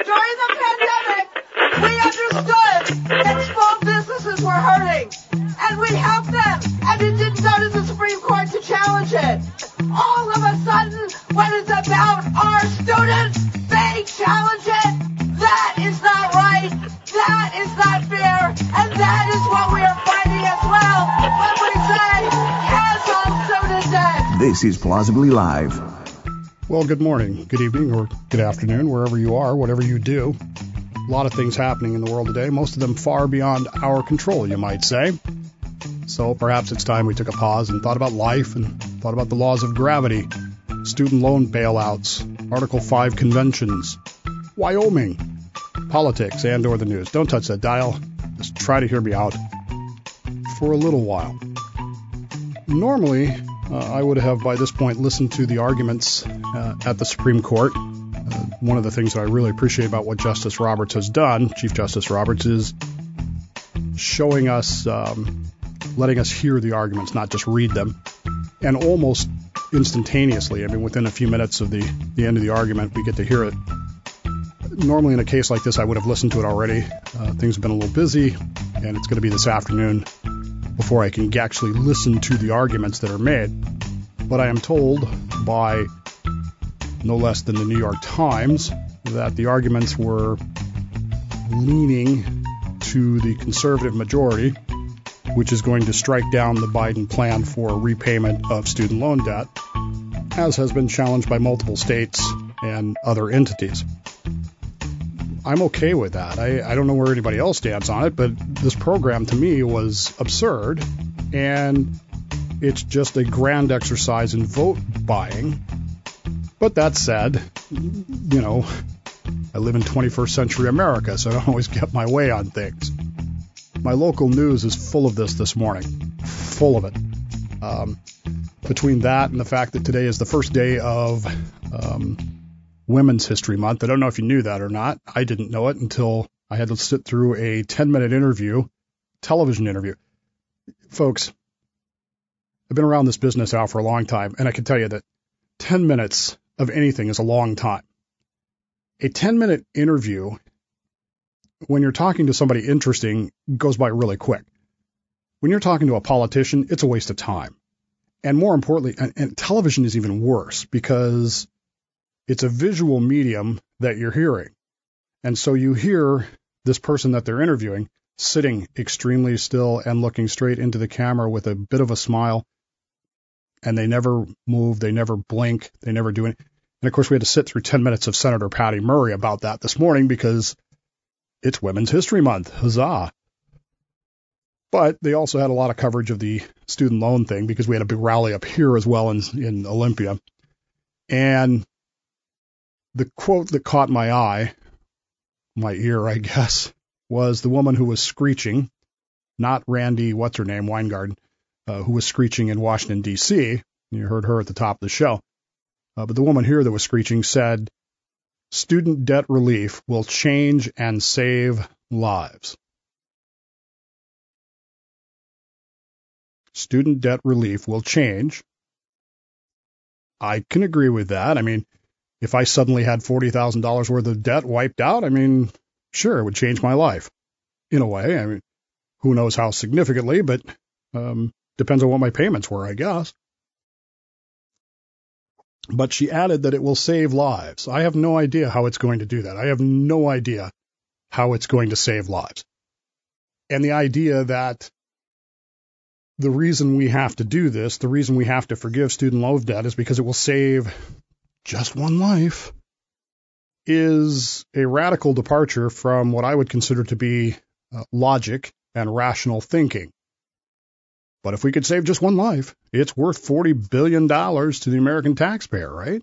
During the pandemic, we understood that small businesses were hurting, and we helped them, and it didn't go to the Supreme Court to challenge it. All of a sudden, when it's about our students, they challenge it. That is not right. That is not fair, and that is what we are fighting as well when we say cancel student debt. This is Plausibly Live. Well, good morning, good evening, or good afternoon, wherever you are, whatever you do. A lot of things happening in the world today, most of them far beyond our control, you might say. So perhaps it's time we took a pause and thought about life and thought about the laws of gravity, student loan bailouts, Article 5 conventions, Wyoming, politics, and or the news. Don't touch that dial. Just try to hear me out for a little while. Normally, uh, I would have by this point listened to the arguments uh, at the Supreme Court. Uh, one of the things that I really appreciate about what Justice Roberts has done, Chief Justice Roberts, is showing us, um, letting us hear the arguments, not just read them, and almost instantaneously. I mean, within a few minutes of the, the end of the argument, we get to hear it. Normally, in a case like this, I would have listened to it already. Uh, things have been a little busy, and it's going to be this afternoon before I can actually listen to the arguments that are made. But I am told by no less than the New York Times that the arguments were leaning to the conservative majority, which is going to strike down the Biden plan for repayment of student loan debt, as has been challenged by multiple states and other entities. I'm okay with that. I, I don't know where anybody else stands on it, but this program to me was absurd, and it's just a grand exercise in vote buying. But that said, you know, I live in 21st century America, so I don't always get my way on things. My local news is full of this this morning, full of it. Um, between that and the fact that today is the first day of um, Women's History Month. I don't know if you knew that or not. I didn't know it until I had to sit through a 10 minute interview, television interview. Folks, I've been around this business now for a long time, and I can tell you that 10 minutes of anything is a long time. A 10 minute interview, when you're talking to somebody interesting, goes by really quick. When you're talking to a politician, it's a waste of time. And more importantly, and, and television is even worse because it's a visual medium that you're hearing. And so you hear this person that they're interviewing sitting extremely still and looking straight into the camera with a bit of a smile. And they never move, they never blink, they never do anything. And of course, we had to sit through 10 minutes of Senator Patty Murray about that this morning because it's Women's History Month. Huzzah. But they also had a lot of coverage of the student loan thing because we had a big rally up here as well in, in Olympia. And the quote that caught my eye, my ear, I guess, was the woman who was screeching, not Randi, what's her name, Weingarten, uh, who was screeching in Washington, D.C. You heard her at the top of the show. Uh, but the woman here that was screeching said, student debt relief will change and save lives. Student debt relief will change. I can agree with that. I mean, if I suddenly had $40,000 worth of debt wiped out, I mean, sure, it would change my life in a way. I mean, who knows how significantly, but um, depends on what my payments were, I guess. But she added that it will save lives. I have no idea how it's going to do that. I have no idea how it's going to save lives. And the idea that the reason we have to do this, the reason we have to forgive student loan debt is because it will save just one life is a radical departure from what I would consider to be uh, logic and rational thinking. But if we could save just one life, it's worth $40 billion to the American taxpayer, right?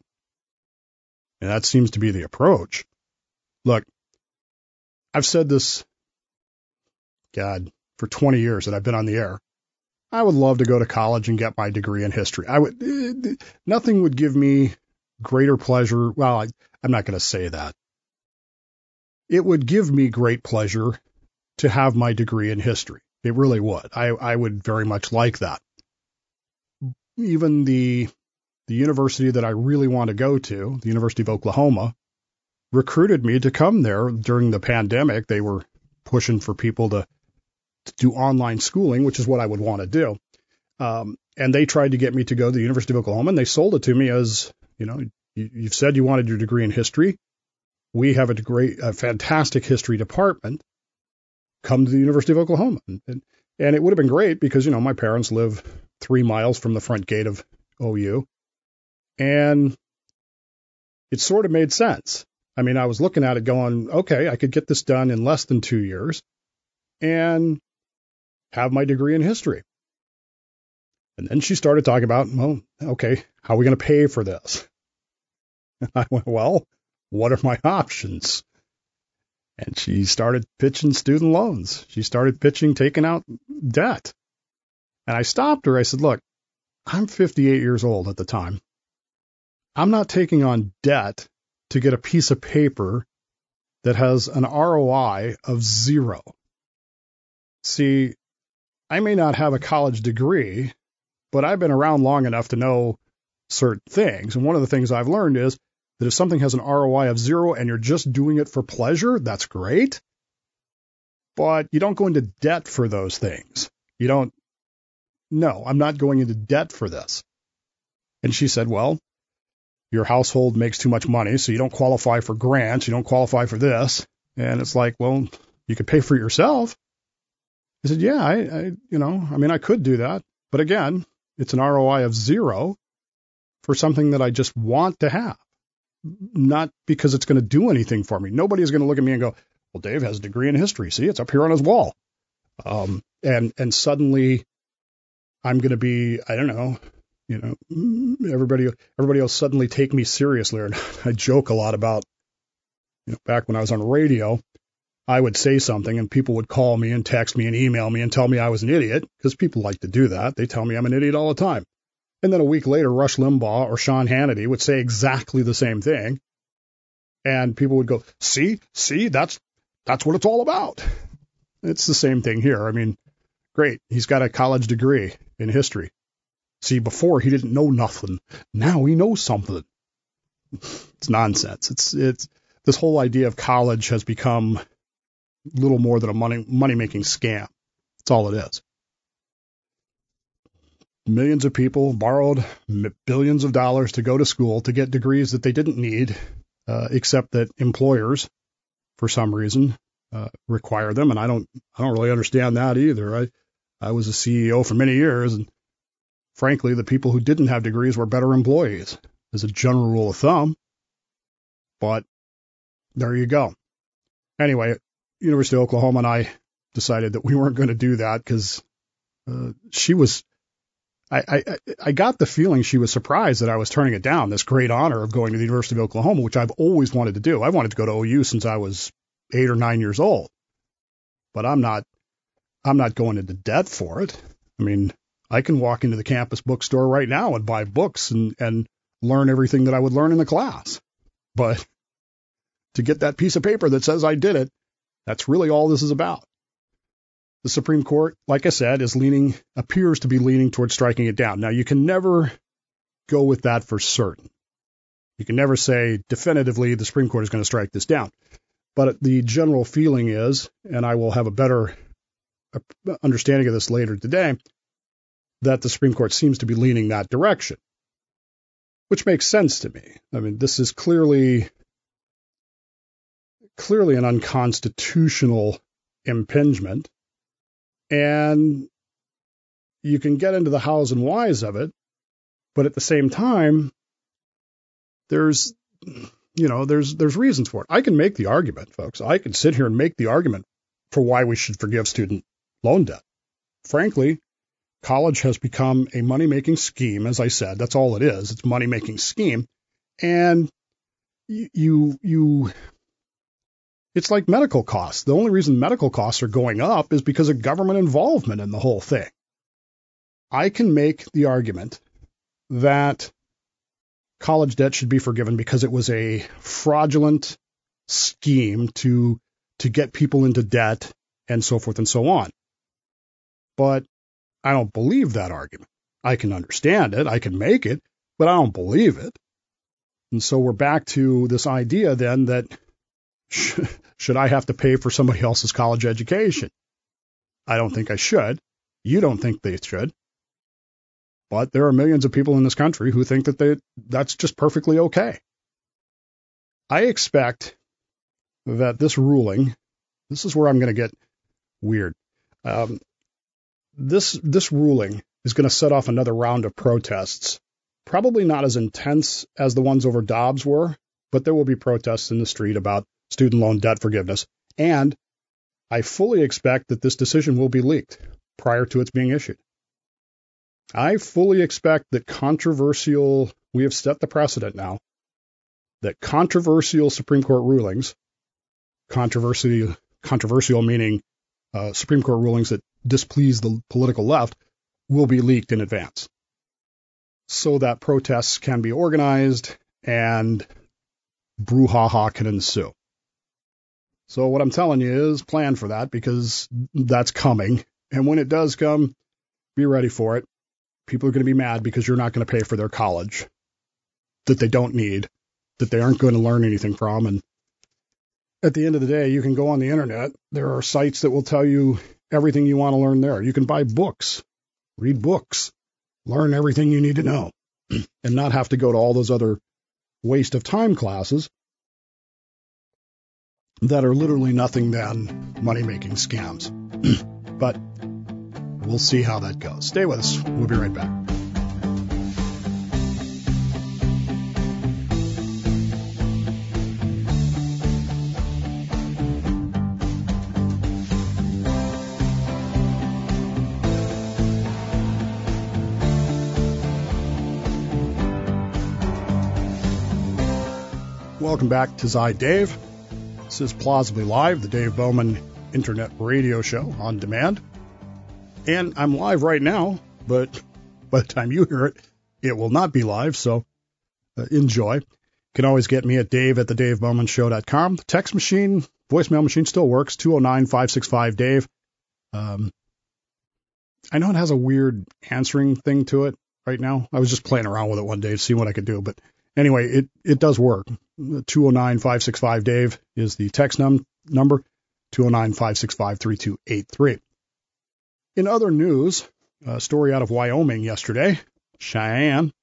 And that seems to be the approach. Look, I've said this, God, for 20 years that I've been on the air. I would love to go to college and get my degree in history. I would, eh, nothing would give me greater pleasure. Well, I, I'm not going to say that. It would give me great pleasure to have my degree in history. It really would. I, I would very much like that. Even the the university that I really want to go to, the University of Oklahoma, recruited me to come there during the pandemic. They were pushing for people to, to do online schooling, which is what I would want to do. Um, and they tried to get me to go to the University of Oklahoma, and they sold it to me as, you know, you, you've said you wanted your degree in history. We have a degree, a fantastic history department. Come to the University of Oklahoma, and, and, and it would have been great because you know my parents live three miles from the front gate of OU, and it sort of made sense. I mean, I was looking at it going, okay, I could get this done in less than two years and have my degree in history. And then she started talking about, well, okay, how are we going to pay for this? And I went, well, what are my options? And she started pitching student loans. She started pitching taking out debt. And I stopped her. I said, look, I'm 58 years old at the time. I'm not taking on debt to get a piece of paper that has an ROI of zero. See, I may not have a college degree, but I've been around long enough to know certain things. And one of the things I've learned is that if something has an ROI of zero and you're just doing it for pleasure, that's great. But you don't go into debt for those things. You don't, no, I'm not going into debt for this. And she said, well, your household makes too much money, so you don't qualify for grants, you don't qualify for this. And it's like, well, you could pay for it yourself. I said, yeah, I, I, you know, I mean, I could do that. But again, it's an ROI of zero for something that I just want to have, not because it's going to do anything for me. Nobody is going to look at me and go, well, Dave has a degree in history. See, it's up here on his wall. Um, and, and suddenly I'm going to be, I don't know, you know, everybody everybody will suddenly take me seriously. And I joke a lot about, you know, back when I was on radio, I would say something and people would call me and text me and email me and tell me I was an idiot because people like to do that. They tell me I'm an idiot all the time. And then a week later, Rush Limbaugh or Sean Hannity would say exactly the same thing. And people would go, see, see, that's, that's what it's all about. It's the same thing here. I mean, great. He's got a college degree in history. See, before he didn't know nothing. Now he knows something. It's nonsense. It's it's this whole idea of college has become little more than a money money making scam. That's all it is. Millions of people borrowed billions of dollars to go to school to get degrees that they didn't need, uh, except that employers, for some reason, uh, require them. And I don't I don't really understand that either. I I was a CEO for many years, and frankly, the people who didn't have degrees were better employees, as a general rule of thumb. But there you go. Anyway, University of Oklahoma and I decided that we weren't going to do that because uh, she was. I, I I got the feeling she was surprised that I was turning it down. This great honor of going to the University of Oklahoma, which I've always wanted to do. I wanted to go to OU since I was eight or nine years old, but I'm not. I'm not going into debt for it. I mean, I can walk into the campus bookstore right now and buy books and, and learn everything that I would learn in the class. But to get that piece of paper that says I did it, that's really all this is about. The Supreme Court, like I said, is leaning, appears to be leaning towards striking it down. Now, you can never go with that for certain. You can never say definitively the Supreme Court is going to strike this down. But the general feeling is, and I will have a better uh, understanding of this later today, that the Supreme Court seems to be leaning that direction, which makes sense to me. I mean, this is clearly clearly an unconstitutional impingement, and you can get into the hows and whys of it, but at the same time, there's you know there's there's reasons for it. I can make the argument, folks. I can sit here and make the argument for why we should forgive student loan debt. Frankly, college has become a money making scheme, as I said. That's all it is. It's a money making scheme. And you, you, it's like medical costs. The only reason medical costs are going up is because of government involvement in the whole thing. I can make the argument that college debt should be forgiven because it was a fraudulent scheme to to get people into debt and so forth and so on. But I don't believe that argument. I can understand it, I can make it, but I don't believe it. And so we're back to this idea then that should I have to pay for somebody else's college education? I don't think I should. You don't think they should. But there are millions of people in this country who think that they, that's just perfectly okay. I expect that this ruling, this is where I'm going to get weird. Um, this this ruling is going to set off another round of protests. Probably not as intense as the ones over Dobbs were, but there will be protests in the street about student loan debt forgiveness. And I fully expect that this decision will be leaked prior to its being issued. I fully expect that controversial, we have set the precedent now, that controversial Supreme Court rulings, controversy, controversial meaning uh, Supreme Court rulings that displease the political left, will be leaked in advance so that protests can be organized and brouhaha can ensue. So what I'm telling you is plan for that because that's coming. And when it does come, be ready for it. People are going to be mad because you're not going to pay for their college that they don't need, that they aren't going to learn anything from. And at the end of the day, you can go on the internet. There are sites that will tell you everything you want to learn there. You can buy books, read books, learn everything you need to know, and not have to go to all those other waste of time classes that are literally nothing than money making scams. but we'll see how that goes. Stay with us. We'll be right back. Welcome back to Zy Dave. This is Plausibly Live, the Dave Bowman Internet Radio Show on demand. And I'm live right now, but by the time you hear it, it will not be live, so uh, enjoy. You can always get me at dave at the davebowmanshow.com. The text machine, voicemail machine still works, 209-565-DAVE. Um, I know it has a weird answering thing to it right now. I was just playing around with it one day to see what I could do, but anyway, it, it does work. 209-565-DAVE is the text num- number, 209-565-3283. In other news, a story out of Wyoming yesterday, Cheyenne,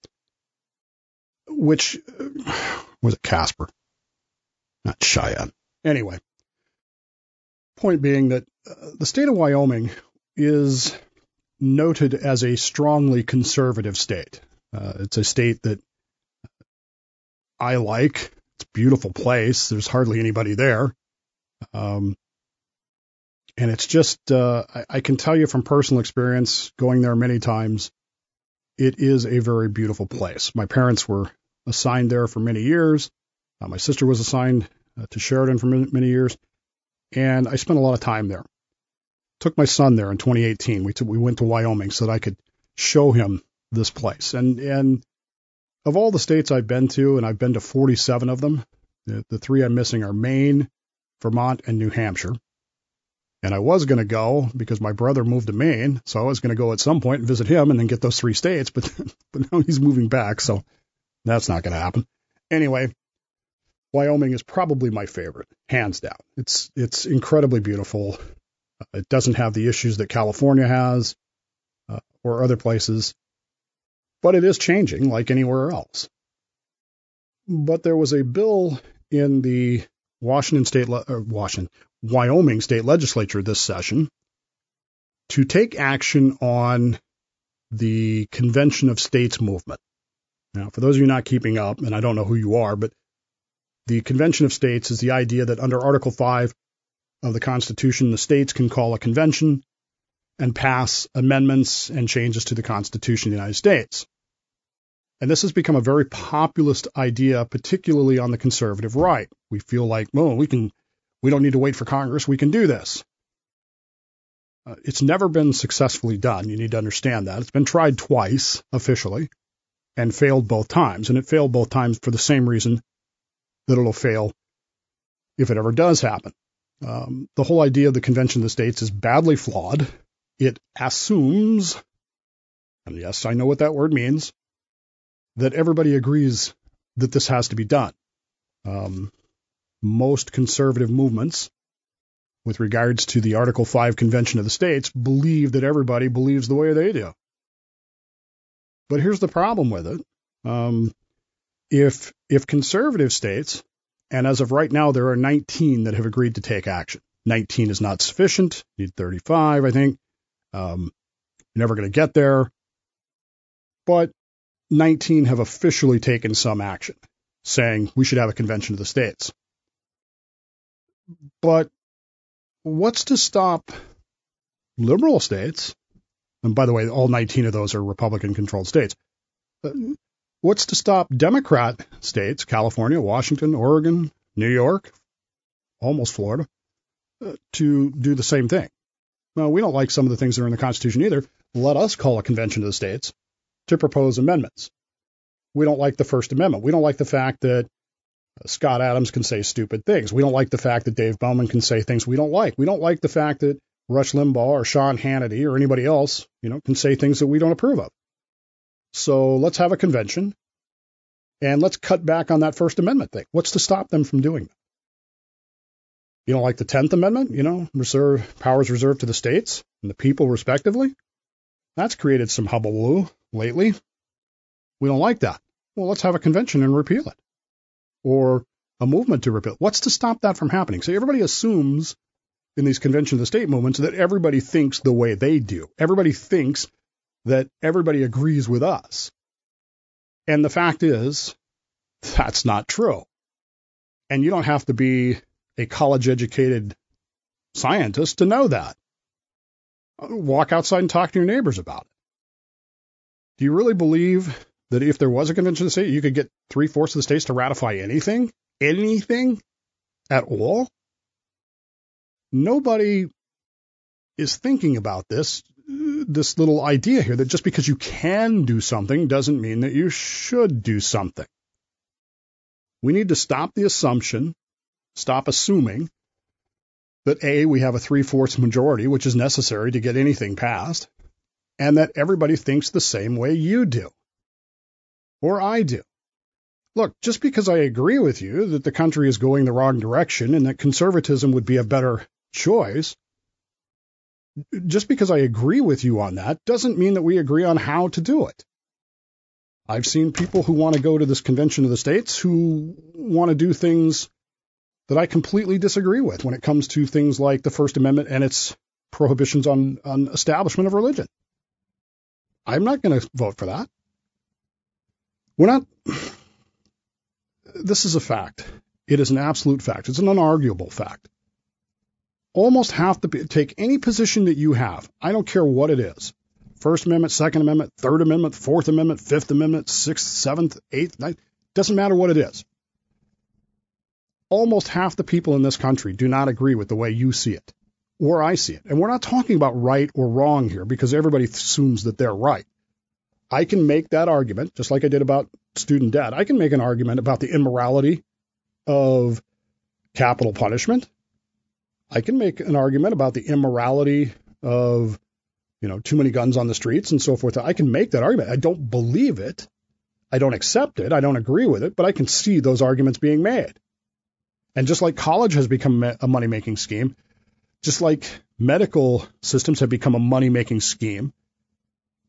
which uh, was it Casper, not Cheyenne. Anyway, point being that uh, the state of Wyoming is noted as a strongly conservative state. Uh, it's a state that I like. It's a beautiful place. There's hardly anybody there. Um, and it's just, uh, I, I can tell you from personal experience, going there many times, it is a very beautiful place. My parents were assigned there for many years. Uh, my sister was assigned uh, to Sheridan for many, many years, and I spent a lot of time there. Took my son there in 2018. We t- we went to Wyoming so that I could show him this place. And and of all the states I've been to, and I've been to 47 of them, the, the three I'm missing are Maine, Vermont, and New Hampshire. And I was going to go because my brother moved to Maine, so I was going to go at some point and visit him and then get those three states, but but now he's moving back, so that's not going to happen. Anyway, Wyoming is probably my favorite, hands down. It's it's incredibly beautiful. It doesn't have the issues that California has uh, or other places but it is changing like anywhere else. But there was a bill in the Washington state, le- uh, Washington, Wyoming state legislature this session to take action on the Convention of States movement. Now, for those of you not keeping up, and I don't know who you are, but the Convention of States is the idea that under Article 5 of the Constitution, the states can call a convention and pass amendments and changes to the Constitution of the United States. And this has become a very populist idea, particularly on the conservative right. We feel like, well, we can, we don't need to wait for Congress. We can do this. Uh, it's never been successfully done. You need to understand that. It's been tried twice officially and failed both times. And it failed both times for the same reason that it'll fail if it ever does happen. Um, the whole idea of the Convention of the States is badly flawed. It assumes, and yes, I know what that word means, that everybody agrees that this has to be done. Um, most conservative movements with regards to the Article 5 Convention of the States believe that everybody believes the way they do. But here's the problem with it. Um, if if conservative states, and as of right now there are 19 that have agreed to take action. 19 is not sufficient. Need 35, I think. Um, you're never going to get there. But 19 have officially taken some action, saying we should have a convention of the states. But what's to stop liberal states? And by the way, all 19 of those are Republican controlled states. Uh, what's to stop Democrat states, California, Washington, Oregon, New York, almost Florida, uh, to do the same thing? Well, we don't like some of the things that are in the Constitution either. Let us call a convention of the states to propose amendments. We don't like the First Amendment. We don't like the fact that Scott Adams can say stupid things. We don't like the fact that Dave Bowman can say things we don't like. We don't like the fact that Rush Limbaugh or Sean Hannity or anybody else, you know, can say things that we don't approve of. So let's have a convention and let's cut back on that First Amendment thing. What's to stop them from doing that? You don't like the Tenth Amendment, you know, reserve powers reserved to the states and the people respectively? That's created some hullabaloo lately. We don't like that. Well, let's have a convention and repeal it or a movement to repeal. What's to stop that from happening? So everybody assumes in these convention of the state movements that everybody thinks the way they do. Everybody thinks that everybody agrees with us. And the fact is, that's not true. And you don't have to be a college educated scientist to know that. Walk outside and talk to your neighbors about it. Do you really believe that if there was a convention of the state, you could get three fourths of the states to ratify anything, anything at all. Nobody is thinking about this, this little idea here that just because you can do something doesn't mean that you should do something. We need to stop the assumption, stop assuming that A, we have a three fourths majority, which is necessary to get anything passed, and that everybody thinks the same way you do or I do. Look, just because I agree with you that the country is going the wrong direction and that conservatism would be a better choice, just because I agree with you on that doesn't mean that we agree on how to do it. I've seen people who want to go to this convention of the states who want to do things that I completely disagree with when it comes to things like the First Amendment and its prohibitions on, on establishment of religion. I'm not going to vote for that. We're not. This is a fact. It is an absolute fact. It's an unarguable fact. Almost have to be, take any position that you have. I don't care what it is. First Amendment, Second Amendment, Third Amendment, Fourth Amendment, Fifth Amendment, Sixth, Seventh, Eighth, Ninth. Doesn't matter what it is. Almost half the people in this country do not agree with the way you see it or I see it. And we're not talking about right or wrong here because everybody assumes that they're right. I can make that argument, just like I did about student debt. I can make an argument about the immorality of capital punishment. I can make an argument about the immorality of, you know, too many guns on the streets and so forth. I can make that argument. I don't believe it. I don't accept it. I don't agree with it, but I can see those arguments being made. And just like college has become a money making scheme, just like medical systems have become a money making scheme,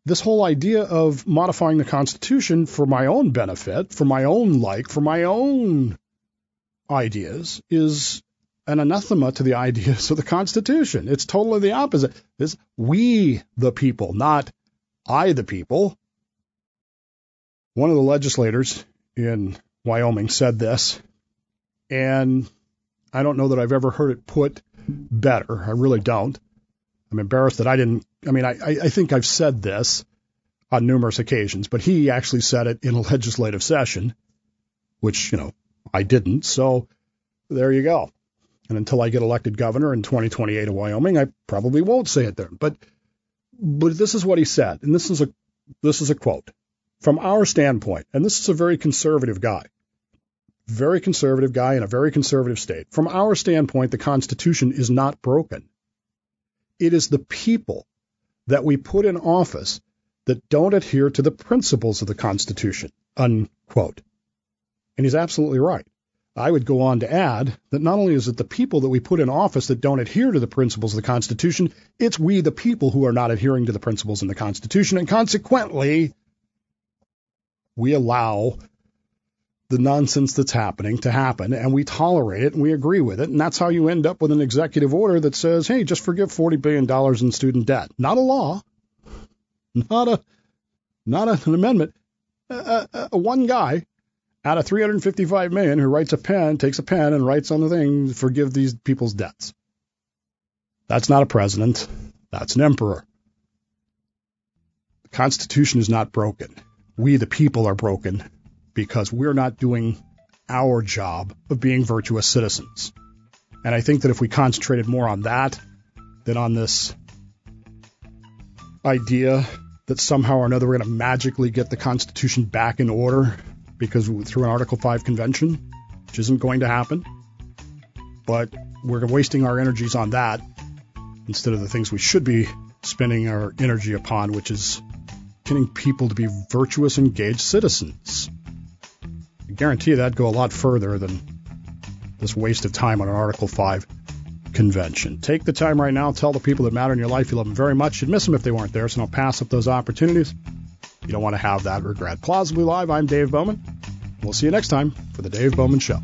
this whole idea of modifying the Constitution for my own benefit, for my own like, for my own ideas is an anathema to the ideas of the Constitution. It's totally the opposite. It's we the people, not I the people. One of the legislators in Wyoming said this, and I don't know that I've ever heard it put better. I really don't. I'm embarrassed that I didn't. I mean, I, I think I've said this on numerous occasions, but he actually said it in a legislative session, which, you know, I didn't. So there you go. And until I get elected governor in 2028 of Wyoming, I probably won't say it there. But but this is what he said, and this is a this is a quote from our standpoint, and this is a very conservative guy, very conservative guy in a very conservative state. From our standpoint, the Constitution is not broken. It is the people that we put in office that don't adhere to the principles of the Constitution. Unquote. And he's absolutely right. I would go on to add that not only is it the people that we put in office that don't adhere to the principles of the Constitution, it's we, the people, who are not adhering to the principles in the Constitution. And consequently, we allow the nonsense that's happening to happen and we tolerate it and we agree with it. And that's how you end up with an executive order that says, hey, just forgive $40 billion in student debt. Not a law, not a, not an amendment. Uh, uh, one guy out of 355 million who writes a pen, takes a pen and writes on the thing, forgive these people's debts. That's not a president. That's an emperor. The Constitution is not broken. We, the people, are broken because we're not doing our job of being virtuous citizens. And I think that if we concentrated more on that than on this idea that somehow or another we're going to magically get the Constitution back in order because through an Article 5 convention, which isn't going to happen. But we're wasting our energies on that instead of the things we should be spending our energy upon, which is getting people to be virtuous, engaged citizens. Guarantee you that'd go a lot further than this waste of time on an Article 5 convention. Take the time right now, tell the people that matter in your life you love them very much. You'd miss them if they weren't there, so don't pass up those opportunities. You don't want to have that regret. Plausibly Live, I'm Dave Bowman. We'll see you next time for The Dave Bowman Show.